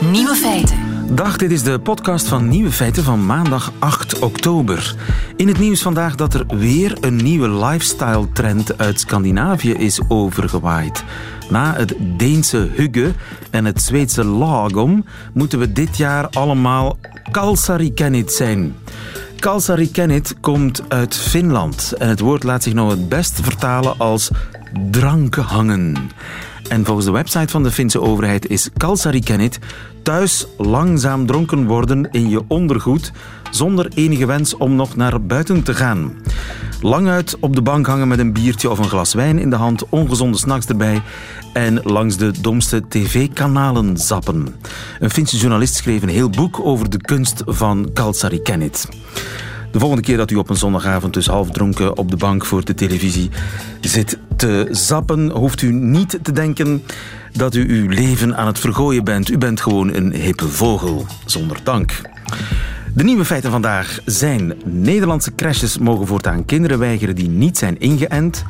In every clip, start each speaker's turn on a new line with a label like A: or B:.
A: Nieuwe feiten.
B: Dag, dit is de podcast van Nieuwe Feiten van maandag 8 oktober. In het nieuws vandaag dat er weer een nieuwe lifestyle-trend uit Scandinavië is overgewaaid. Na het Deense hugge en het Zweedse lagom moeten we dit jaar allemaal kalsarikennit zijn. Kalsarikennit komt uit Finland en het woord laat zich nou het best vertalen als drankhangen. En volgens de website van de Finse overheid is kalsarikennit thuis langzaam dronken worden in je ondergoed zonder enige wens om nog naar buiten te gaan. Lang uit op de bank hangen met een biertje of een glas wijn in de hand, ongezonde snacks erbij en langs de domste tv-kanalen zappen. Een Finse journalist schreef een heel boek over de kunst van Kalsari Kenneth. De volgende keer dat u op een zondagavond dus half dronken op de bank voor de televisie zit te zappen, hoeft u niet te denken dat u uw leven aan het vergooien bent. U bent gewoon een hippe vogel, zonder dank. De nieuwe feiten vandaag zijn: Nederlandse crashes mogen voortaan kinderen weigeren die niet zijn ingeënt.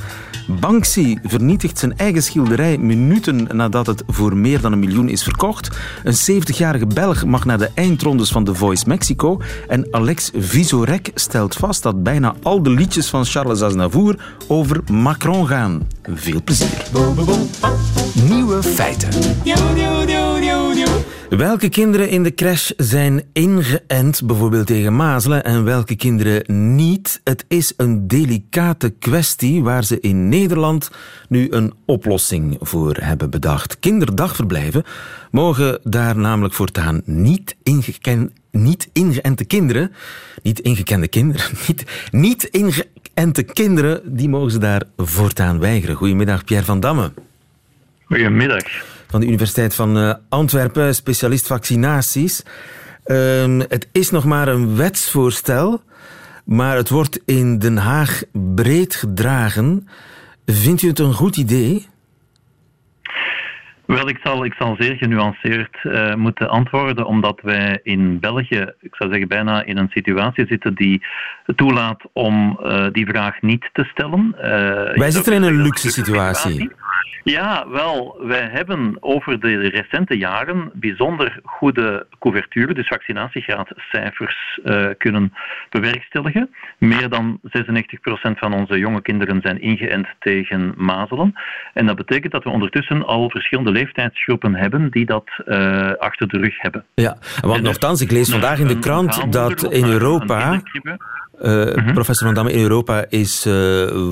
B: Banksy vernietigt zijn eigen schilderij minuten nadat het voor meer dan een miljoen is verkocht. Een 70-jarige Belg mag naar de eindrondes van The Voice Mexico. En Alex Visorek stelt vast dat bijna al de liedjes van Charles Aznavour over Macron gaan. Veel plezier. Nieuwe feiten. Welke kinderen in de crash zijn ingeënt, bijvoorbeeld tegen mazelen, en welke kinderen niet? Het is een delicate kwestie waar ze in Nederland nu een oplossing voor hebben bedacht. Kinderdagverblijven mogen daar namelijk voortaan niet, ingeken, niet ingeënte kinderen, niet ingekende kinderen, niet, niet ingeënte kinderen, die mogen ze daar voortaan weigeren. Goedemiddag, Pierre van Damme.
C: Goedemiddag
B: van de Universiteit van uh, Antwerpen, specialist vaccinaties. Uh, het is nog maar een wetsvoorstel, maar het wordt in Den Haag breed gedragen. Vindt u het een goed idee?
C: Wel, ik zal, ik zal zeer genuanceerd uh, moeten antwoorden, omdat wij in België, ik zou zeggen, bijna in een situatie zitten die toelaat om uh, die vraag niet te stellen.
B: Uh, wij zitten in een luxe situatie.
C: Ja, wel, wij hebben over de recente jaren bijzonder goede couverture, dus vaccinatiegraadcijfers, uh, kunnen bewerkstelligen. Meer dan 96% van onze jonge kinderen zijn ingeënt tegen mazelen. En dat betekent dat we ondertussen al verschillende leeftijdsgroepen hebben die dat uh, achter de rug hebben.
B: Ja, want nogthans, ik lees vandaag in de krant dat in Europa... Uh, Professor Van Damme, in Europa is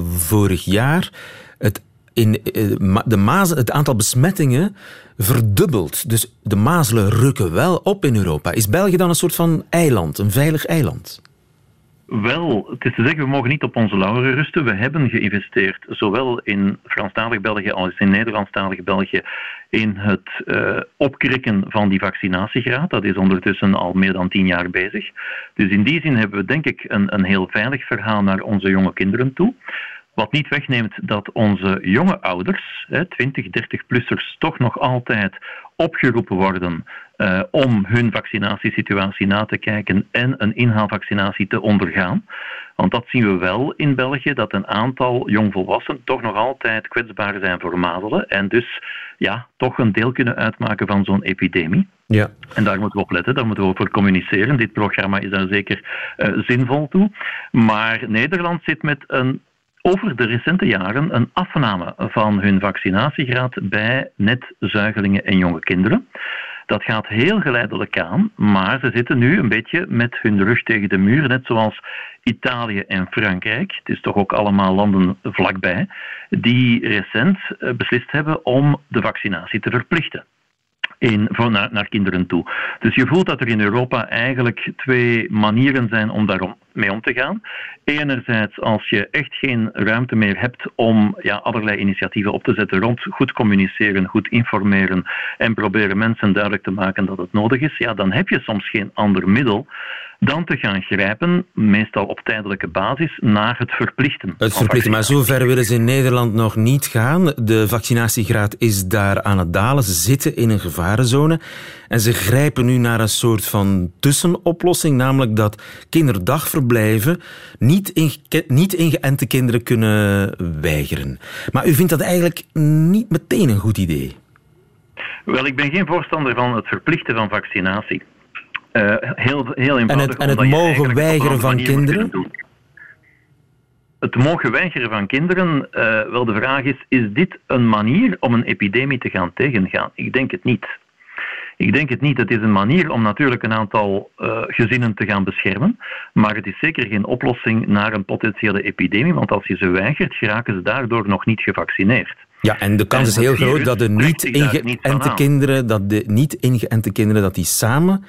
B: vorig jaar het in eh, de het aantal besmettingen verdubbeld. Dus de mazelen rukken wel op in Europa. Is België dan een soort van eiland, een veilig eiland?
C: Wel, het is te zeggen, we mogen niet op onze lauren rusten. We hebben geïnvesteerd, zowel in Franstalig België als in Nederlandstalig België, in het uh, opkrikken van die vaccinatiegraad. Dat is ondertussen al meer dan tien jaar bezig. Dus in die zin hebben we, denk ik, een, een heel veilig verhaal naar onze jonge kinderen toe. Wat niet wegneemt dat onze jonge ouders, 20, 30-plussers, toch nog altijd opgeroepen worden uh, om hun vaccinatiesituatie na te kijken en een inhaalvaccinatie te ondergaan. Want dat zien we wel in België, dat een aantal jongvolwassenen toch nog altijd kwetsbaar zijn voor mazelen en dus ja, toch een deel kunnen uitmaken van zo'n epidemie.
B: Ja.
C: En daar moeten we op letten, daar moeten we over communiceren. Dit programma is daar zeker uh, zinvol toe. Maar Nederland zit met een over de recente jaren een afname van hun vaccinatiegraad bij net zuigelingen en jonge kinderen. Dat gaat heel geleidelijk aan, maar ze zitten nu een beetje met hun rug tegen de muur, net zoals Italië en Frankrijk. Het is toch ook allemaal landen vlakbij, die recent eh, beslist hebben om de vaccinatie te verplichten in, naar, naar, kinderen toe. Dus je voelt dat er in Europa eigenlijk twee manieren zijn om daarmee mee om te gaan. Enerzijds als je echt geen ruimte meer hebt om ja, allerlei initiatieven op te zetten rond goed communiceren, goed informeren en proberen mensen duidelijk te maken dat het nodig is, ja, dan heb je soms geen ander middel dan te gaan grijpen, meestal op tijdelijke basis, naar het verplichten.
B: Het verplichten, maar zover willen ze in Nederland nog niet gaan. De vaccinatiegraad is daar aan het dalen. Ze zitten in een gevarenzone. En ze grijpen nu naar een soort van tussenoplossing, namelijk dat kinderdagverblijven niet, inge niet ingeënte kinderen kunnen weigeren. Maar u vindt dat eigenlijk niet meteen een goed idee?
C: Wel, ik ben geen voorstander van het verplichten van vaccinatie. Uh, heel, heel eenvoudig.
B: En het, en het mogen weigeren van kinderen?
C: Het mogen weigeren van kinderen, uh, wel de vraag is, is dit een manier om een epidemie te gaan tegengaan? Ik denk het niet. Ik denk het niet. Het is een manier om natuurlijk een aantal uh, gezinnen te gaan beschermen, maar het is zeker geen oplossing naar een potentiële epidemie, want als je ze weigert, geraken ze daardoor nog niet gevaccineerd.
B: Ja, en de kans is heel groot dat de niet ingeënte kinderen, dat de niet ingeënte kinderen, dat die samen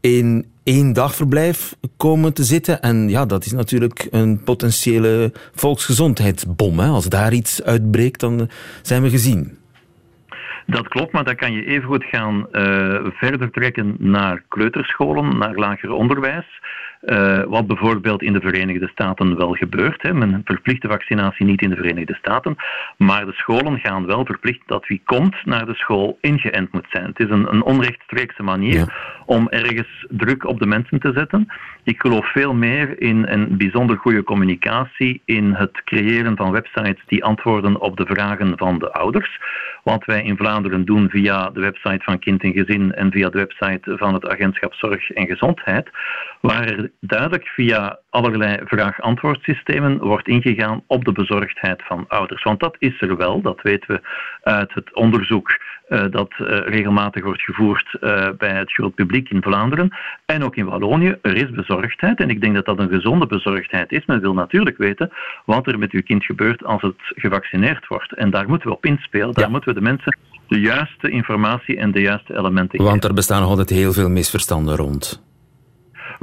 B: in één dagverblijf komen te zitten. En ja, dat is natuurlijk een potentiële volksgezondheidsbom. Hè. Als daar iets uitbreekt, dan zijn we gezien.
C: Dat klopt, maar dan kan je evengoed gaan uh, verder trekken naar kleuterscholen, naar lager onderwijs. Uh, wat bijvoorbeeld in de Verenigde Staten wel gebeurt. Hè. Men verplicht de vaccinatie niet in de Verenigde Staten, maar de scholen gaan wel verplicht dat wie komt naar de school ingeënt moet zijn. Het is een, een onrechtstreekse manier om ergens druk op de mensen te zetten. Ik geloof veel meer in een bijzonder goede communicatie, in het creëren van websites die antwoorden op de vragen van de ouders. Wat wij in Vlaanderen doen via de website van Kind en Gezin en via de website van het Agentschap Zorg en Gezondheid, waar er duidelijk via allerlei vraag-antwoordsystemen wordt ingegaan op de bezorgdheid van ouders. Want dat is er wel, dat weten we uit het onderzoek uh, dat uh, regelmatig wordt gevoerd uh, bij het groot publiek in Vlaanderen en ook in Wallonië. Er is bezorgdheid en ik denk dat dat een gezonde bezorgdheid is. Men wil natuurlijk weten wat er met uw kind gebeurt als het gevaccineerd wordt. En daar moeten we op inspelen. Daar moeten we de mensen de juiste informatie en de juiste elementen
B: geven. Want er bestaan nog altijd heel veel misverstanden rond.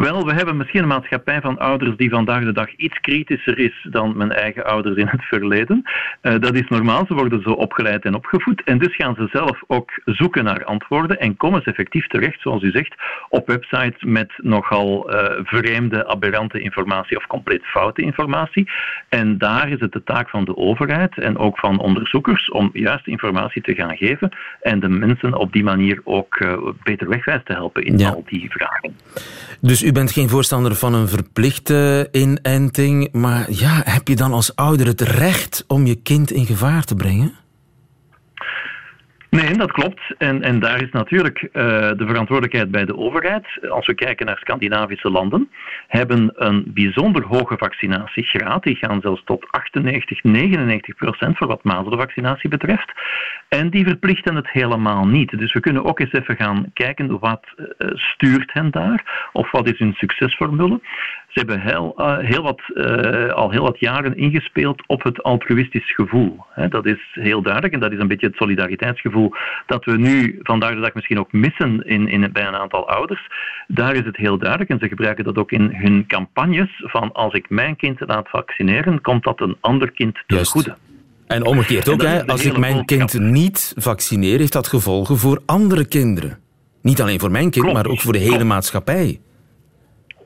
C: Wel, we hebben misschien een maatschappij van ouders die vandaag de dag iets kritischer is dan mijn eigen ouders in het verleden. Uh, dat is normaal, ze worden zo opgeleid en opgevoed. En dus gaan ze zelf ook zoeken naar antwoorden en komen ze effectief terecht, zoals u zegt, op websites met nogal uh, vreemde, aberrante informatie of compleet foute informatie. En daar is het de taak van de overheid en ook van onderzoekers om juiste informatie te gaan geven en de mensen op die manier ook uh, beter wegwijs te helpen in al die vragen.
B: Dus u bent geen voorstander van een verplichte inenting, maar ja, heb je dan als ouder het recht om je kind in gevaar te brengen?
C: Dat klopt. En, en daar is natuurlijk uh, de verantwoordelijkheid bij de overheid. Als we kijken naar Scandinavische landen, hebben een bijzonder hoge vaccinatiegraad. Die gaan zelfs tot 98, 99 procent voor wat mazelenvaccinatie betreft. En die verplichten het helemaal niet. Dus we kunnen ook eens even gaan kijken wat uh, stuurt hen daar, of wat is hun succesformule. Ze hebben heel, uh, heel wat, al heel wat jaren ingespeeld op het altruïstisch gevoel. Dat is heel duidelijk en dat is een beetje het solidariteitsgevoel dat we nu vandaag de dag misschien ook missen in, in, bij een aantal ouders. Daar is het heel duidelijk en ze gebruiken dat ook in hun campagnes van als ik mijn kind laat vaccineren, komt dat een ander kind ten goede.
B: En omgekeerd ook, hè, als ik mijn kind niet vaccineer, heeft dat gevolgen voor andere kinderen. Niet alleen voor mijn kind, Klopt. maar ook voor de hele Klopt. maatschappij.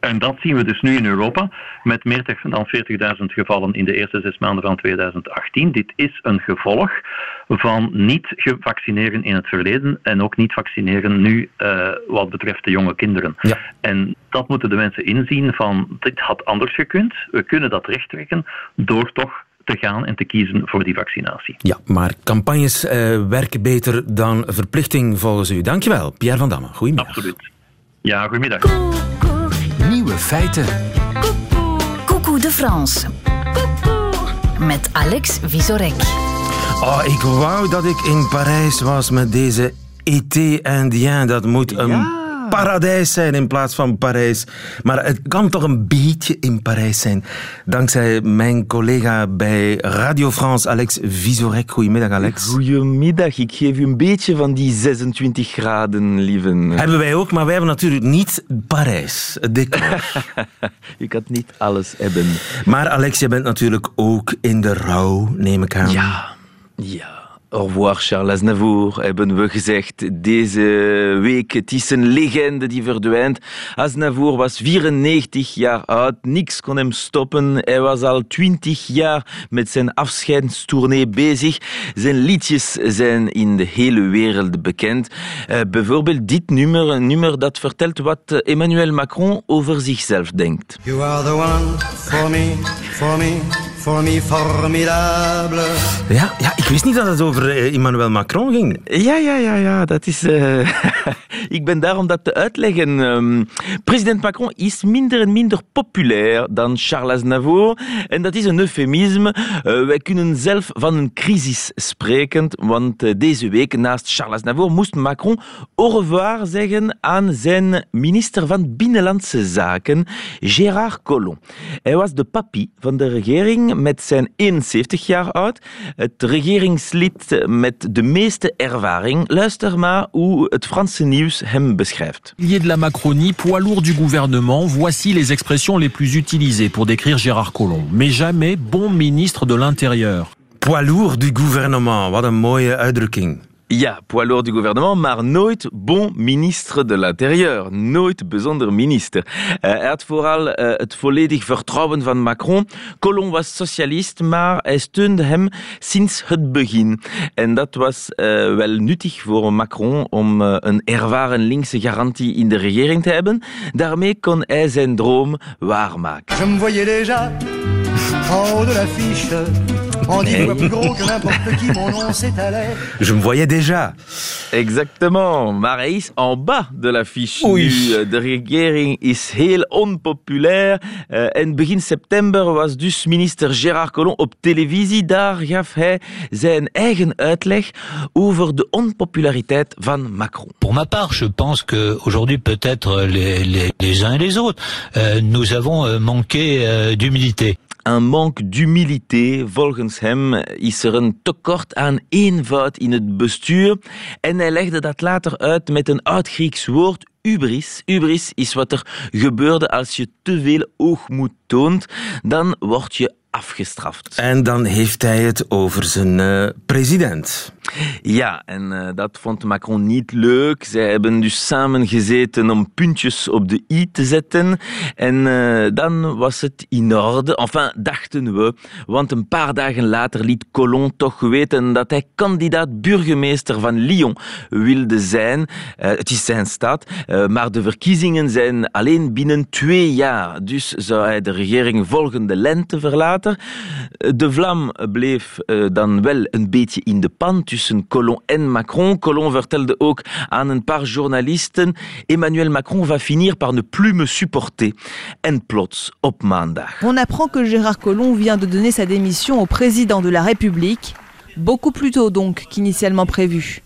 C: En dat zien we dus nu in Europa met meer dan 40.000 gevallen in de eerste zes maanden van 2018. Dit is een gevolg van niet gevaccineren in het verleden en ook niet vaccineren nu uh, wat betreft de jonge kinderen. Ja. En dat moeten de mensen inzien van dit had anders gekund. We kunnen dat rechttrekken door toch te gaan en te kiezen voor die vaccinatie.
B: Ja, maar campagnes uh, werken beter dan verplichting volgens u. Dankjewel, Pierre van Damme. Goedemiddag.
C: Absoluut. Ja, goedemiddag.
A: Nieuwe feiten. Coucou de France. Met Alex Visorek.
B: Oh, ik wou dat ik in Parijs was met deze été indien. Dat moet een ja paradijs zijn in plaats van Parijs. Maar het kan toch een beetje in Parijs zijn. Dankzij mijn collega bij Radio France, Alex Visorek. Goedemiddag, Alex.
D: Goedemiddag. Ik geef u een beetje van die 26 graden, lieven.
B: Hebben wij ook, maar wij hebben natuurlijk niet Parijs, het decor.
D: je kan niet alles hebben.
B: Maar Alex, je bent natuurlijk ook in de rouw, neem ik aan.
D: Ja, ja. Au revoir Charles Aznavour, hebben we gezegd deze week. Het is een legende die verdwijnt. Aznavour was 94 jaar oud, niks kon hem stoppen. Hij was al 20 jaar met zijn afscheidstournee bezig. Zijn liedjes zijn in de hele wereld bekend. Uh, bijvoorbeeld dit nummer, een nummer dat vertelt wat Emmanuel Macron over zichzelf denkt.
E: You are the one for me, for me
B: formidable. Ja, ja, ik wist niet dat het over uh, Emmanuel Macron ging.
D: Ja, ja, ja, ja, dat is... Uh, ik ben daar om dat te uitleggen. Um, president Macron is minder en minder populair dan Charles Aznavour. En dat is een eufemisme. Uh, wij kunnen zelf van een crisis spreken, want deze week naast Charles Aznavour moest Macron au revoir zeggen aan zijn minister van Binnenlandse Zaken, Gérard Collomb. Hij was de papi van de regering met zijn 71 jaar oud. Het regeringslid met de meeste ervaring. Luister maar hoe het Franse nieuws hem beschrijft.
E: Lié de la Macronie, poids lourd du gouvernement, voici les expressions les plus utilisées pour décrire Gérard Collomb. Mais jamais bon ministre de l'Intérieur.
B: Poids lourd du gouvernement, wat een mooie uitdrukking.
D: Ja, poids lourd du gouvernement, maar nooit bon ministre de l'Intérieur. Nooit bijzonder minister. Uh, hij had vooral uh, het volledig vertrouwen van Macron. Colomb was socialist, maar hij steunde hem sinds het begin. En dat was uh, wel nuttig voor Macron om een ervaren linkse garantie in de regering te hebben. Daarmee kon hij zijn droom waarmaken.
F: Je me voyais déjà en haut de l'affiche
B: Je me voyais déjà.
D: Exactement. Maar hij is en bas de l'affiche nu. Eh, de regering is heel onpopulair. Uh, en begin september was dus minister Gérard Collomb op televisie. Daar gaf hij zijn eigen uitleg over de onpopulariteit van Macron.
G: Pour ma part, je pense que aujourd'hui peut-être les, les, les uns et les autres, euh, nous avons euh, manqué euh, d'humilité.
D: Een manque d'humilité. Volgens hem is er een tekort aan eenvoud in het bestuur. En hij legde dat later uit met een oud-Grieks woord, Ubris. Ubris is wat er gebeurde als je te veel oogmoed toont. Dan word je afgestraft.
B: En dan heeft hij het over zijn uh, president.
D: Ja, en uh, dat vond Macron niet leuk. Zij hebben dus samen gezeten om puntjes op de i te zetten. En uh, dan was het in orde. Enfin, dachten we. Want een paar dagen later liet Colomb toch weten dat hij kandidaat burgemeester van Lyon wilde zijn. Uh, het is zijn stad. maar de verkiezingen zijn alleen binnen twee jaar. Dus zou hij de regering volgende lente verlaten. De vlam bleef dan wel een beetje in de pan Colomb Macron. Colomb vertelde ook Emmanuel Macron va finir par ne plus me supporter. En plots, op maandag.
H: On apprend que Gérard Collomb vient de donner sa démission au président de la République, beaucoup plus tôt donc qu'initialement prévu.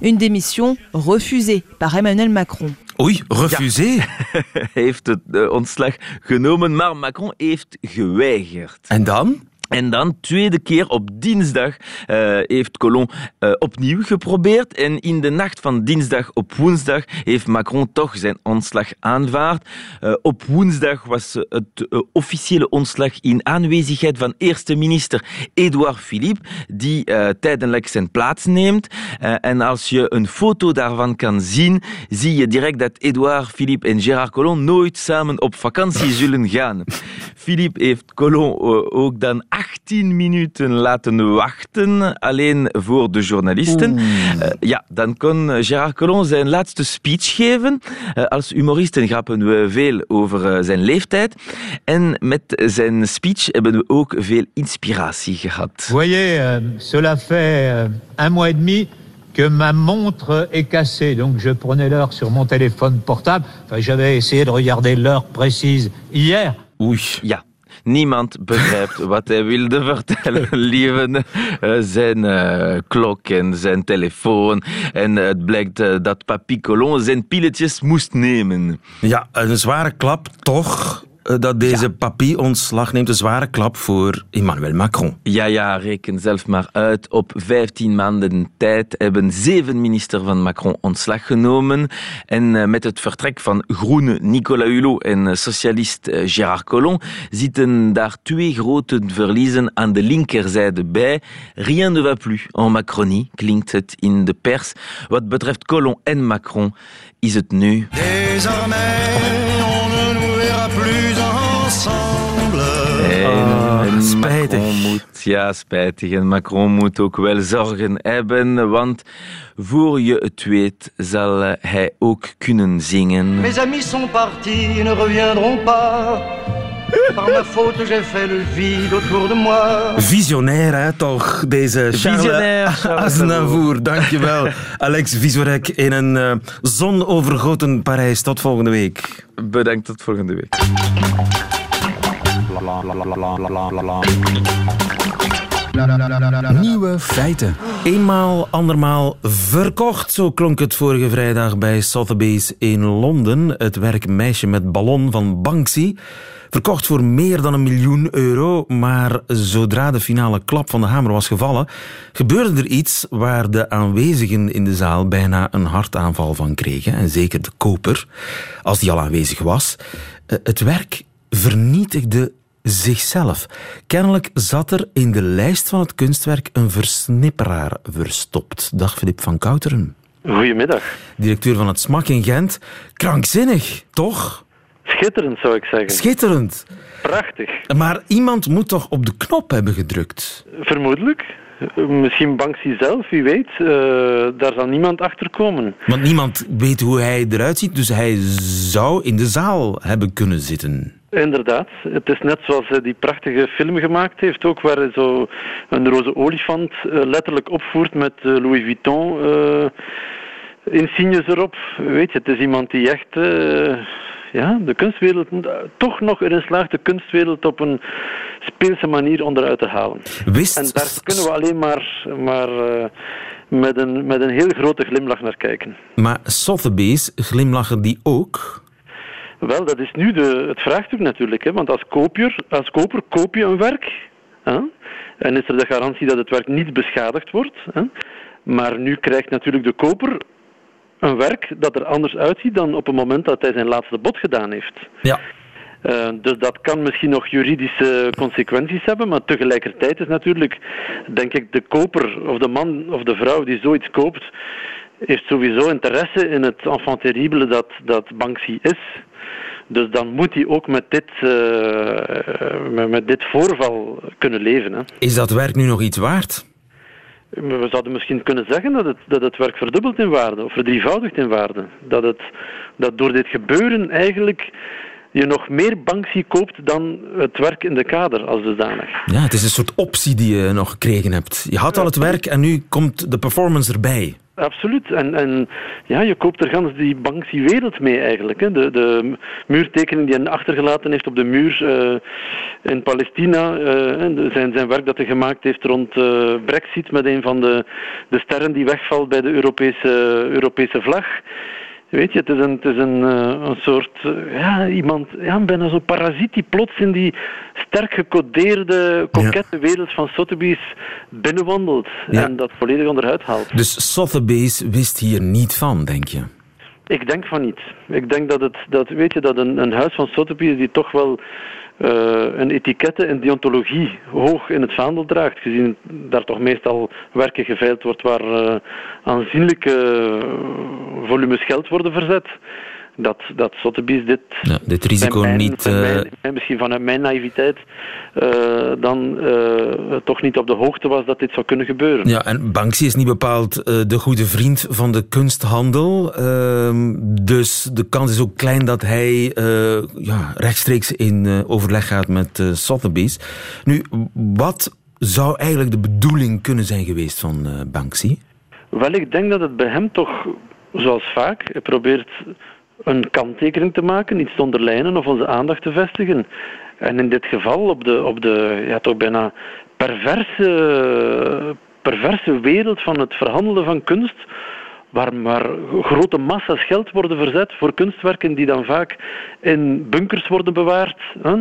H: Une démission refusée par Emmanuel Macron.
B: Oei, refusé? Ja.
D: Hij heeft het uh, ontslag genomen, maar Macron heeft geweigerd.
B: En dan?
D: En dan, tweede keer op dinsdag, uh, heeft Colomb uh, opnieuw geprobeerd. En in de nacht van dinsdag op woensdag heeft Macron toch zijn ontslag aanvaard. Uh, op woensdag was het officiële ontslag in aanwezigheid van eerste minister Edouard Philippe, die tijdelijk zijn plaats neemt. en als je een foto daarvan kan zien, zie je direct dat Edouard Philippe en Gérard Collomb nooit samen op vakantie zullen gaan. Philippe heeft Collomb ook dan 18 minuten laten wachten, alleen voor de journalisten. Uh, ja, dan kon Gérard Collomb zijn laatste speech geven. Uh, als humoristen grappen we veel over uh, zijn leeftijd. En met zijn speech hebben we ook veel inspiratie gehad.
I: Voyez, euh, cela fait euh, un mois et demi que ma montre est cassée. Donc je prenais l'heure sur mon téléphone portable. Enfin, j'avais essayé de regarder l'heure précise hier.
D: Oui. Ja, Niemand begrijpt wat hij wilde vertellen. Lieve uh, zijn uh, klok en zijn telefoon. En uh, het blijkt dat Papy Colon zijn pilletjes moest nemen.
B: Ja, een zware klap toch Eh, dat deze ja. papie ontslag neemt. Een zware klap voor Emmanuel Macron.
D: Ja, ja, reken zelf maar uit. Op 15 maanden tijd hebben zeven ministers van Macron ontslag genomen. En uh, met het vertrek van groene Nicolas Hulot en uh, socialist uh, Gérard Collomb zitten daar twee grote verliezen aan de linkerzijde bij. Rien ne va plus en Macronie, klinkt het in de pers. Wat betreft Collomb en Macron is het nu...
F: Désormais,
D: En, en
B: spijtig.
D: Macron moet, ja, spijtig. En Macron moet ook wel zorgen hebben, want voor je het weet zal hij ook kunnen zingen.
F: Mes amis sont partis, ne reviendront pas. Par ma faute, j'ai fait le vide autour de moi.
B: Visionair, hè, toch? Deze Charles Aznavour. Dankjewel, Alex Visorek in een uh, zonovergoten Parijs. Tot volgende week.
D: Bedankt, tot volgende week.
B: Nieuwe feiten. Eenmaal, andermaal verkocht. Zo klonk het vorige vrijdag bij Sotheby's in Londen. Het werk Meisje met Ballon van Banksy. Verkocht voor meer dan een miljoen euro. Maar zodra de finale klap van de hamer was gevallen, gebeurde er iets waar de aanwezigen in de zaal bijna een hartaanval van kregen. En zeker de koper, als die al aanwezig was. Het werk vernietigde zichzelf. Kennelijk zat er in de lijst van het kunstwerk een versnipperaar verstopt. Dag Filip van Kouteren.
J: Goedemiddag.
B: Directeur van het SMAK in Gent. Krankzinnig, toch?
J: Schitterend, zou ik zeggen.
B: Schitterend.
J: Prachtig.
B: Maar iemand moet toch op de knop hebben gedrukt?
J: Vermoedelijk. Misschien Banksy zelf, wie weet. Uh, daar zal niemand achter komen.
B: Want niemand weet hoe hij eruit ziet, dus hij zou in de zaal hebben kunnen zitten.
J: Inderdaad. Het is net zoals hij die prachtige film gemaakt heeft, ook waar hij zo een roze olifant uh, letterlijk opvoert met uh, Louis Vuitton insignes erop. Weet je, het is iemand die echt ja, de kunstwereld toch nog erin slaagt de kunstwereld op een speelse manier onderuit te halen.
B: Wist...
J: En daar kunnen we alleen maar, maar uh, met, een, met een heel grote glimlach naar kijken.
B: Maar Sotheby's glimlachen die ook?
J: Wel, dat is nu de, het vraagstuk natuurlijk. Hè? Want als, koper, als koper koop je een werk. Hè? En is er de garantie dat het werk niet beschadigd wordt. Hè? Maar nu krijgt natuurlijk de koper een werk dat er anders uitziet dan op het moment dat hij zijn laatste bod gedaan heeft.
B: Ja.
J: Uh, dus dat kan misschien nog juridische consequenties hebben, maar tegelijkertijd is natuurlijk, denk ik, de koper of de man of de vrouw die zoiets koopt, heeft sowieso interesse in het enfant terrible dat, dat Banksy is. Dus dan moet hij ook met dit, uh, met, met, dit voorval kunnen leven. Hè.
B: Is dat werk nu nog iets waard?
J: We zouden misschien kunnen zeggen dat het, dat het werk verdubbelt in waarde, of verdrievoudigt in waarde. Dat, het, dat door dit gebeuren eigenlijk je nog meer Banksy koopt dan het werk in de kader als dusdanig.
B: Ja, het is een soort optie die je nog gekregen hebt. Je had al het werk en nu komt de performance erbij.
J: Absoluut. En, en ja, je koopt er gans die Banksy-wereld mee eigenlijk. Hè. De, de muurtekening die hij achtergelaten heeft op de muur uh, in Palestina. Uh, zijn, zijn werk dat hij gemaakt heeft rond uh, Brexit met een van de, de sterren die wegvalt bij de Europese, Europese vlag. Weet je, het is een, het is een, een soort, ja, iemand, ja, bijna zo'n parasiet die plots in die sterk gecodeerde, kokette ja. wereld van Sotheby's binnenwandelt ja. en dat volledig onderuit haalt.
B: Dus Sotheby's wist hier niet van, denk je?
J: Ik denk van niet. Ik denk dat het, dat, weet je, dat een, een huis van Sotheby's die toch wel een etikette en deontologie hoog in het vaandel draagt, gezien daar toch meestal werken geveild wordt waar uh, aanzienlijke volumes geld worden verzet dat, dat Sotheby's dit...
B: Ja, dit risico
J: mijn,
B: niet...
J: Mijn, uh... misschien vanuit mijn naïviteit uh, dan uh, toch niet op de hoogte was dat dit zou kunnen gebeuren.
B: Ja, en Banksy is niet bepaald de goede vriend van de kunsthandel. Ehm, dus de kans is ook klein dat hij ja, rechtstreeks in overleg gaat met Sotheby's. Nu, wat zou eigenlijk de bedoeling kunnen zijn geweest van Banksy?
J: Wel, ik denk dat het bij hem toch, zoals vaak, hij probeert een kanttekening te maken, iets te onderlijnen of onze aandacht te vestigen. En in dit geval op de, op de ja, toch bijna perverse, perverse wereld van het verhandelen van kunst, waar maar grote massa's geld worden verzet voor kunstwerken die dan vaak in bunkers worden bewaard, hè,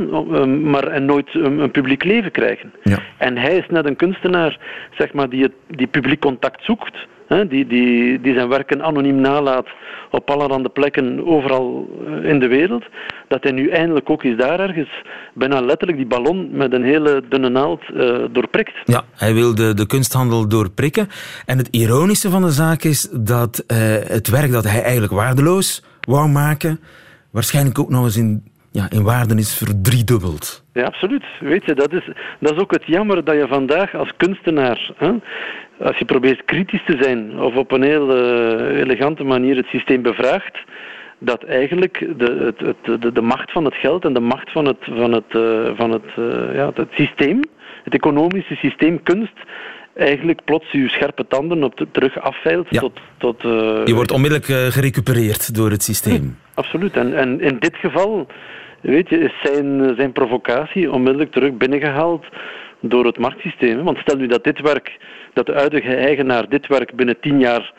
J: maar en nooit een, een publiek leven krijgen.
B: Ja.
J: En hij is net een kunstenaar zeg maar, die, het, die publiek contact zoekt, hè, die, die, die zijn werken anoniem nalaat op allerhande plekken overal in de wereld, dat hij nu eindelijk ook eens daar ergens bijna letterlijk die ballon met een hele dunne naald uh, doorprikt.
B: Ja, hij wil de, de kunsthandel doorprikken. En het ironische van de zaak is dat uh, het werk dat hij eigenlijk waardeloos wou maken, waarschijnlijk ook nog eens in, ja, in waarde is verdriedubbeld.
J: Ja, absoluut. Weet je, dat is, dat is ook het jammer dat je vandaag als kunstenaar, hè, als je probeert kritisch te zijn of op een heel uh, elegante manier het systeem bevraagt, dat eigenlijk de, het, het, de, de, macht van het geld en de macht van het, van het, uh, van het, uh, ja, het systeem, het economische systeem kunst, eigenlijk plots je scherpe tanden op terug afveilt
B: ja.
J: tot... tot uh,
B: je wordt onmiddellijk gerecupereerd door het systeem.
J: Absoluut. En, en in dit geval weet je, is zijn, zijn provocatie onmiddellijk terug binnengehaald door het marktsysteem. Want stel nu dat dit werk, dat de huidige eigenaar dit werk binnen tien jaar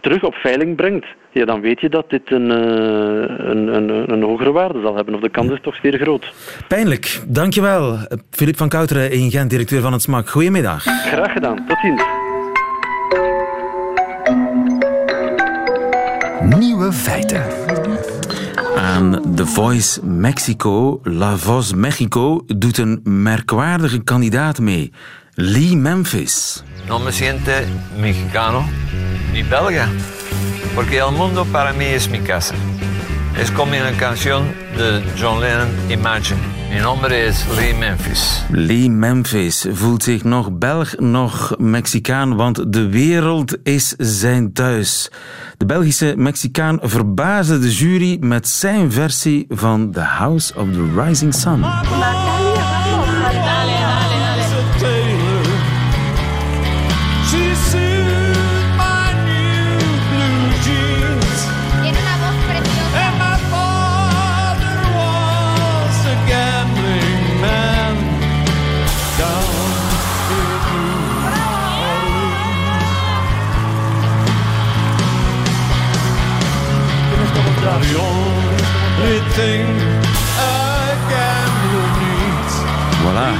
J: terug op veiling brengt, ja, dan weet je dat dit een, een, een, een hogere waarde zal hebben. Of de kans is toch zeer groot.
B: Pijnlijk. Dankjewel. Filip van Kouteren in Gent, directeur van het SMAK. Goedemiddag.
J: Graag gedaan. Tot ziens.
A: Nieuwe feiten.
B: Aan The Voice Mexico, La Voz Mexico, doet een merkwaardige kandidaat mee. Lee Memphis.
K: No me siente mexicano ni belga, porque el mundo para mí es mi casa. Es como una canción de John Lennon, Imagine. Mi nombre is Lee Memphis.
B: Lee Memphis voelt zich nog Belg, nog Mexicaan, want de wereld is zijn thuis. De Belgische Mexicaan verbaasde de jury met zijn versie van The House of the Rising Sun. Voilà.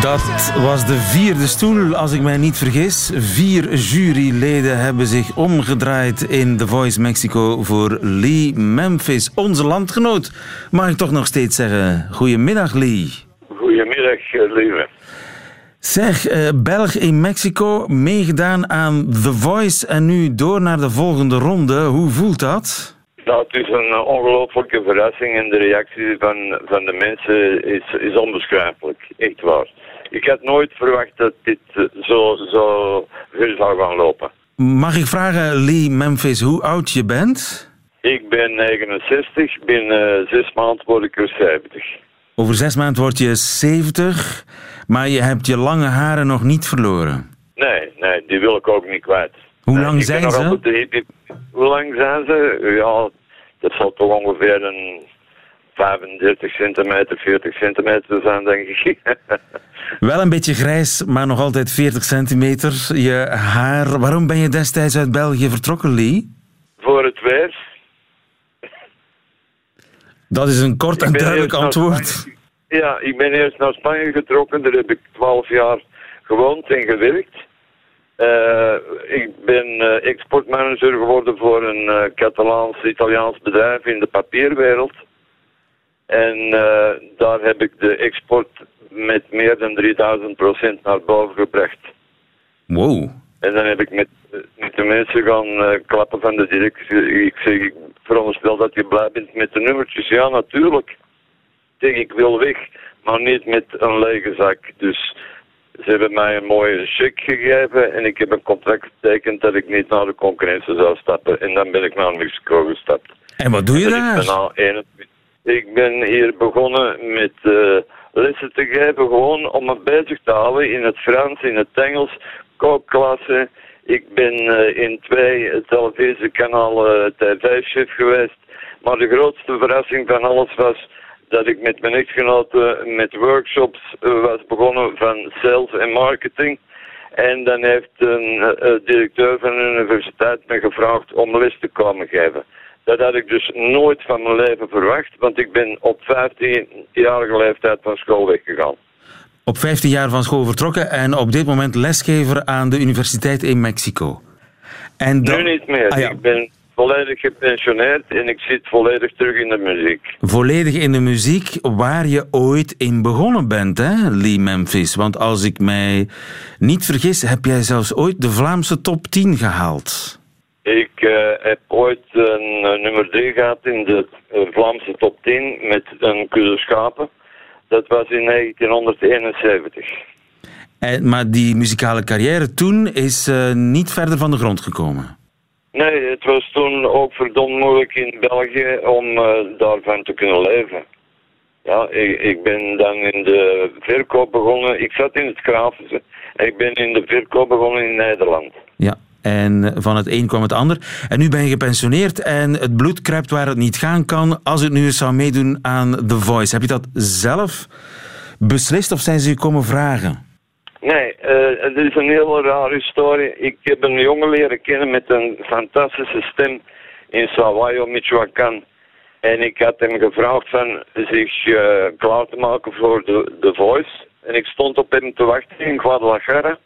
B: Dat was de vierde stoel, als ik mij niet vergis. Vier juryleden hebben zich omgedraaid in The Voice Mexico voor Lee Memphis, onze landgenoot. Mag ik toch nog steeds zeggen, goedemiddag Lee.
L: Goedemiddag, lieve.
B: Zeg, uh, Belg in Mexico, meegedaan aan The Voice en nu door naar de volgende ronde. Hoe voelt dat?
L: Nou, het is een ongelooflijke verrassing en de reactie van, van de mensen is, is onbeschrijfelijk. Echt waar. Ik had nooit verwacht dat dit zo, zo ver zou gaan lopen.
B: Mag ik vragen, Lee Memphis, hoe oud je bent?
L: Ik ben 69, binnen zes maanden word ik er 70.
B: Over zes maanden word je 70, maar je hebt je lange haren nog niet verloren.
L: Nee, nee, die wil ik ook niet kwijt.
B: Hoe lang zijn ze?
L: Hoe lang zijn ze? Ja, dat zal toch ongeveer een 35 centimeter, 40 centimeter zijn, denk ik.
B: Wel een beetje grijs, maar nog altijd 40 centimeter. Je haar. Waarom ben je destijds uit België vertrokken, Lee?
L: Voor het weer.
B: Dat is een kort en duidelijk antwoord.
L: Ja, ik ben eerst naar Spanje getrokken. Daar heb ik 12 jaar gewoond en gewerkt. Uh, ik ben uh, exportmanager geworden voor een uh, Catalaans-Italiaans bedrijf in de papierwereld. En daar heb ik de export met meer dan 3000 procent naar boven gebracht.
B: Wow.
L: En dan heb ik met, met de mensen gaan klappen van de directie. Ik zeg, ik veronderstel dat je blij bent met de nummertjes. Ja, natuurlijk. Zeg, ik wil weg, maar niet met een lege zak. Dus ze hebben mij een mooie check gegeven en ik heb een contract getekend dat ik niet naar de concurrentie zou stappen. En dan ben ik naar Mexico gestapt.
B: En wat doe je daar?
L: Ik ben, al 21, ik ben hier begonnen met uh, lessen te geven, gewoon om me bezig te houden in het Frans, in het Engels, kookklasse. Ik ben uh, in twee televisiekanalen tv-chef geweest. Maar de grootste verrassing van alles was dat ik met mijn echtgenoten met workshops was begonnen van sales en marketing. En dan heeft een uh, directeur van een universiteit me gevraagd om les te komen geven. Dat had ik dus nooit van mijn leven verwacht, want ik ben op 15-jarige leeftijd van school weggegaan.
B: Op 15 jaar van school vertrokken en op dit moment lesgever aan de universiteit in Mexico.
L: En dan... Nu niet meer. Ah, ja. Ik ben volledig gepensioneerd en ik zit volledig terug in de muziek.
B: Volledig in de muziek waar je ooit in begonnen bent, hè, Lee Memphis? Want als ik mij niet vergis, heb jij zelfs ooit de Vlaamse top 10 gehaald.
L: Ik uh, heb ooit een uh, nummer 3 gehad in de uh, Vlaamse top 10 met een kudde schapen. Dat was in 1971.
B: En, maar die muzikale carrière toen is niet verder van de grond gekomen?
L: Nee, het was toen ook verdomd moeilijk in België om uh, daarvan te kunnen leven. Ja, ik, ik, ben dan in de verkoop begonnen. Ik zat in het Grafische. Ik ben in de verkoop begonnen in Nederland.
B: Ja, en van het een kwam het ander. En nu ben je gepensioneerd en het bloed kruipt waar het niet gaan kan. Als het nu eens zou meedoen aan The Voice. Heb je dat zelf beslist of zijn ze je komen vragen?
L: Nee, het is een hele rare historie. Ik heb een jongen leren kennen met een fantastische stem in Sawayo, Michoacán. En ik had hem gevraagd van zich uh, klaar te maken voor de, The Voice. En ik stond op hem te wachten in Guadalajara.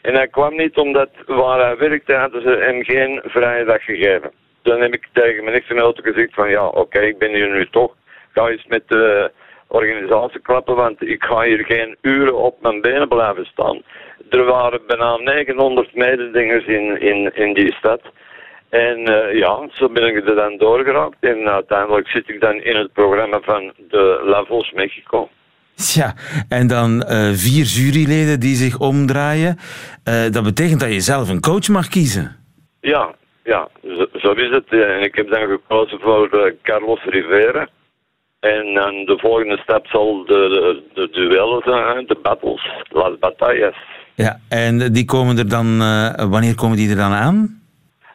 L: En hij kwam niet omdat waar hij werkte hadden ze hem geen vrije dag gegeven. Dan heb ik tegen mijn echtgenote gezegd van ja, oké, ik ben hier nu toch. Ga eens met de organisatie klappen, want ik ga hier geen uren op mijn benen blijven staan. Er waren bijna 900 mededingers in, in, in die stad. En uh, ja, zo ben ik er dan doorgeraakt. En uiteindelijk zit ik dan in het programma van de La Voz Mexico.
B: Ja, en dan uh, vier juryleden die zich omdraaien. Uh, dat betekent dat je zelf een coach mag kiezen.
L: Ja, ja zo, zo is het. En ik heb dan gekozen voor Carlos Rivera. En dan de volgende stap zal de, de, de duellen zijn, de battles, las batallas.
B: Ja, en die komen er dan, uh, wanneer komen die er dan aan?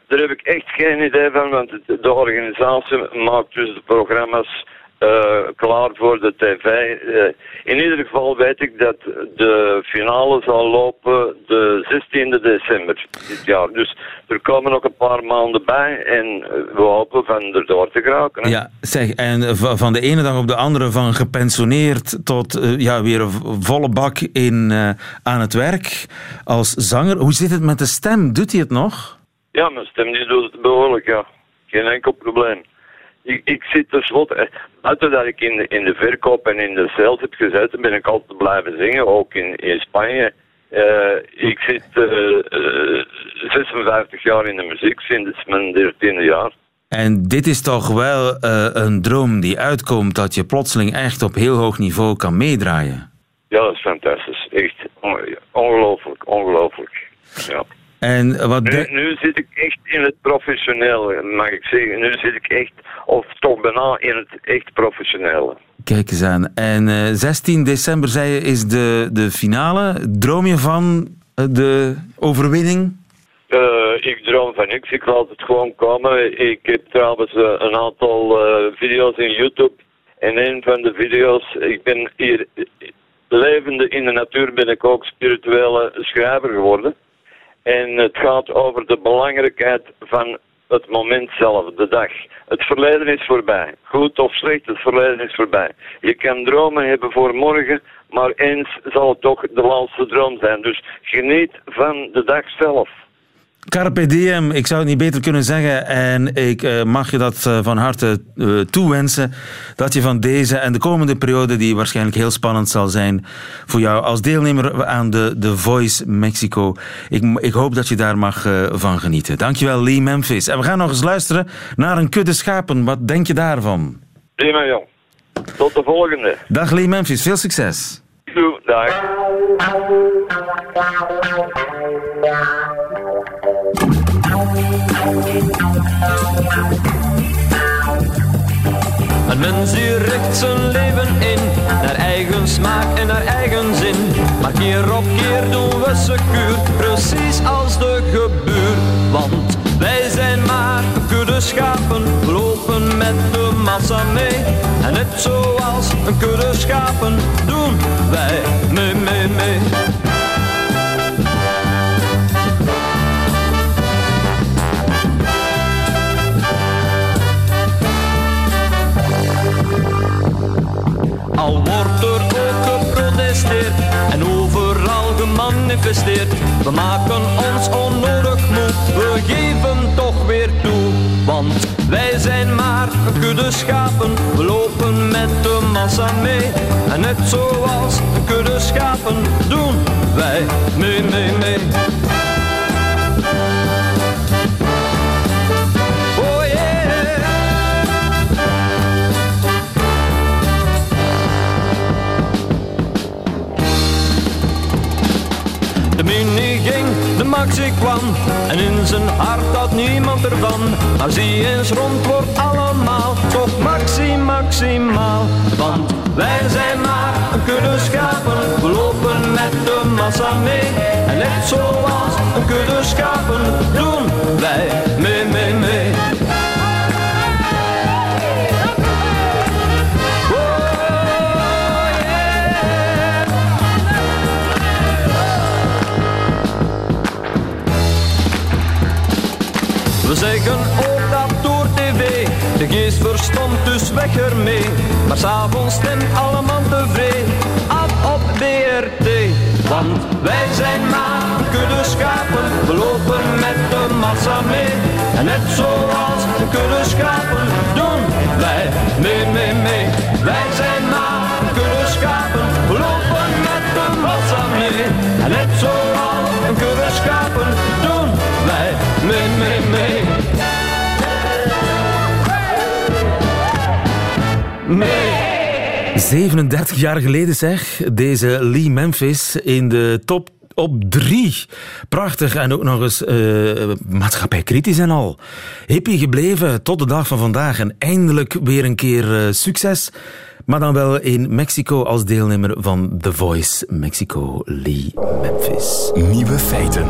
L: Daar heb ik echt geen idee van, want de organisatie maakt dus de programma's uh, klaar voor de tv. Uh, in ieder geval weet ik dat de finale zal lopen de 16e december dit jaar. Dus er komen nog een paar maanden bij en we hopen van erdoor te geraken.
B: Ja, zeg, en van de ene dag op de andere van gepensioneerd tot uh, ja, weer een volle bak in, aan het werk als zanger. Hoe zit het met de stem? Doet hij het nog?
L: Ja, mijn stem die doet het behoorlijk, ja. Geen enkel probleem ik, ik zit tenslotte, buiten dat ik in de, in de verkoop en in de sales heb gezeten, ben ik altijd blijven zingen, ook in, in Spanje. Uh, ik zit uh, uh, 56 jaar in de muziek, sinds mijn 13e jaar.
B: En dit is toch wel een droom die uitkomt dat je plotseling echt op heel hoog niveau kan meedraaien?
L: Ja, dat is fantastisch. Echt ongelooflijk, ongelooflijk. Ja.
B: En wat
L: nu, nu, zit ik echt in het professionele, mag ik zeggen. Nu zit ik echt, of toch bijna in het echt professionele.
B: Kijk eens aan. En uh, eh, 16 december, zei je, is de, de finale. Droom je van eh, de overwinning?
L: Uh, ik droom van niks. Ik laat het gewoon komen. Ik heb trouwens een aantal video's in YouTube. En een van de video's, ik ben hier levende in de natuur, ben ik ook spirituele schrijver geworden. En het gaat over de belangrijkheid van het moment zelf, de dag. Het verleden is voorbij. Goed of slecht, het verleden is voorbij. Je kan dromen hebben voor morgen, maar eens zal het toch de laatste droom zijn. Dus geniet van de dag zelf.
B: Carpe diem, ik zou het niet beter kunnen zeggen. En ik uh, mag je dat uh, van harte uh, toewensen. Dat je van deze en de komende periode, die waarschijnlijk heel spannend zal zijn voor jou als deelnemer aan de The Voice Mexico. Ik, ik hoop dat je daar mag van genieten. Dankjewel, Lee Memphis. En we gaan nog eens luisteren naar een kudde schapen. Wat denk je daarvan?
L: Prima, jong. Tot de volgende.
B: Dag, Lee Memphis. Veel succes.
L: Doei, dag.
M: Een mens die richt zijn leven in, naar eigen smaak en naar eigen zin. Maar keer op keer doen we secuur, precies als de gebuur. Want wij zijn maar kudde schapen, lopen met de massa mee. En net zoals een kudde schapen doen wij mee, mee, mee. We maken ons onnodig moe, we geven toch weer toe. Want wij zijn maar een kudde schapen, we lopen met de massa mee. En net zoals een kudde schapen doen wij mee, mee, mee. Maxi kwam en in zijn hart had niemand ervan. Maar zie eens rond wordt allemaal toch Maxi maximaal. Want wij zijn maar een kudde schapen, we lopen met de massa mee. En net zoals een kudde schapen doen wij We zeggen ook dat door tv de geest verstomt, dus weg ermee. Maar s'avonds stemt allemaal tevreden af op BRT. Want wij zijn maar kudde schapen, we lopen met de massa mee. En net zoals kudde schapen doen wij mee, mee, mee. Wij
B: 37 jaar geleden zeg, deze Lee Memphis in de top op drie. Prachtig en ook nog eens uh, maatschappijkritisch en al. Hippie gebleven tot de dag van vandaag en eindelijk weer een keer uh, succes. Maar dan wel in Mexico als deelnemer van The Voice Mexico, Lee Memphis.
A: Nieuwe feiten.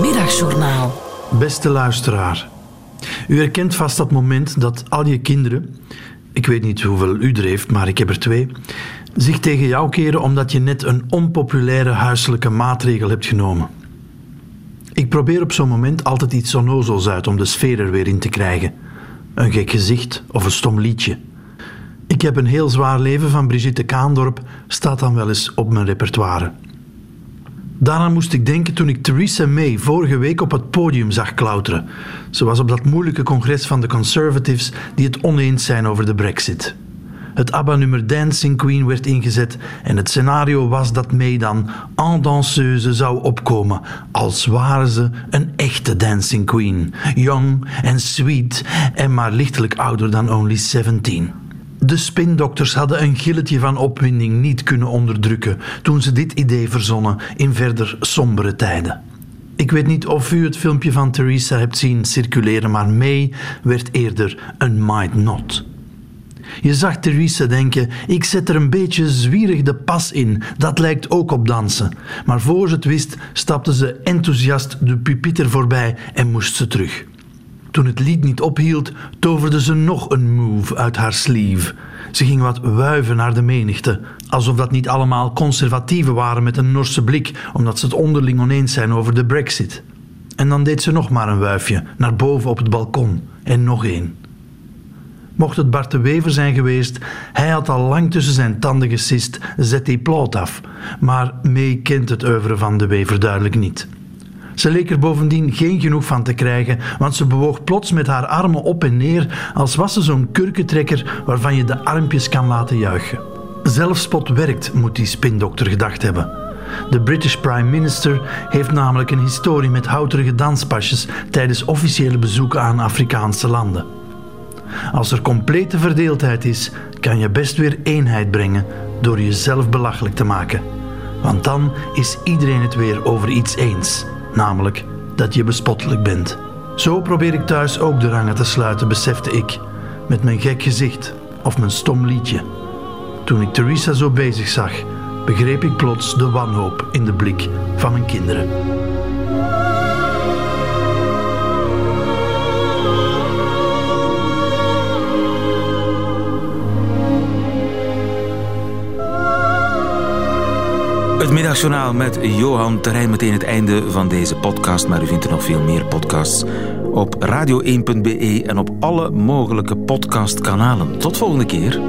A: Middagjournaal.
N: Beste luisteraar. U herkent vast dat moment dat al je kinderen, ik weet niet hoeveel u er heeft, maar ik heb er twee, zich tegen jou keren omdat je net een onpopulaire huiselijke maatregel hebt genomen. Ik probeer op zo'n moment altijd iets onnozels uit om de sfeer er weer in te krijgen. Een gek gezicht of een stom liedje. Ik heb een heel zwaar leven van Brigitte Kaandorp, staat dan wel eens op mijn repertoire. Daaraan moest ik denken toen ik Theresa May vorige week op het podium zag klauteren. Ze was op dat moeilijke congres van de Conservatives die het oneens zijn over de Brexit. Het ABBA-nummer Dancing Queen werd ingezet en het scenario was dat May dan en danseuse zou opkomen, als waren ze een echte Dancing Queen. Young en sweet en maar lichtelijk ouder dan only 17. De spindokters hadden een gilletje van opwinding niet kunnen onderdrukken toen ze dit idee verzonnen in verder sombere tijden. Ik weet niet of u het filmpje van Theresa hebt zien circuleren, maar May werd eerder een might not. Je zag Theresa denken: ik zet er een beetje zwierig de pas in, dat lijkt ook op dansen. Maar voor ze het wist, stapte ze enthousiast de pupiter voorbij en moest ze terug. Toen het lied niet ophield, toverde ze nog een move uit haar sleeve. Ze ging wat wuiven naar de menigte, alsof dat niet allemaal conservatieven waren met een Norse blik, omdat ze het onderling oneens zijn over de brexit. En dan deed ze nog maar een wuifje, naar boven op het balkon, en nog één. Mocht het Bart de Wever zijn geweest, hij had al lang tussen zijn tanden gesist, zet die ploot af. Maar mee kent het oeuvre van de Wever duidelijk niet. Ze leek er bovendien geen genoeg van te krijgen, want ze bewoog plots met haar armen op en neer, als was ze zo'n kurkentrekker waarvan je de armpjes kan laten juichen. Zelfspot werkt, moet die spindokter gedacht hebben. De British Prime Minister heeft namelijk een historie met houterige danspasjes tijdens officiële bezoeken aan Afrikaanse landen. Als er complete verdeeldheid is, kan je best weer eenheid brengen door jezelf belachelijk te maken. Want dan is iedereen het weer over iets eens namelijk dat je bespottelijk bent. Zo probeer ik thuis ook de rangen te sluiten, besefte ik, met mijn gek gezicht of mijn stom liedje. Toen ik Theresa zo bezig zag, begreep ik plots de wanhoop in de blik van mijn kinderen.
B: Het middagjournaal met Johan Terrein. Meteen het einde van deze podcast. Maar u vindt er nog veel meer podcasts op radio1.be en op alle mogelijke podcastkanalen. Tot volgende keer.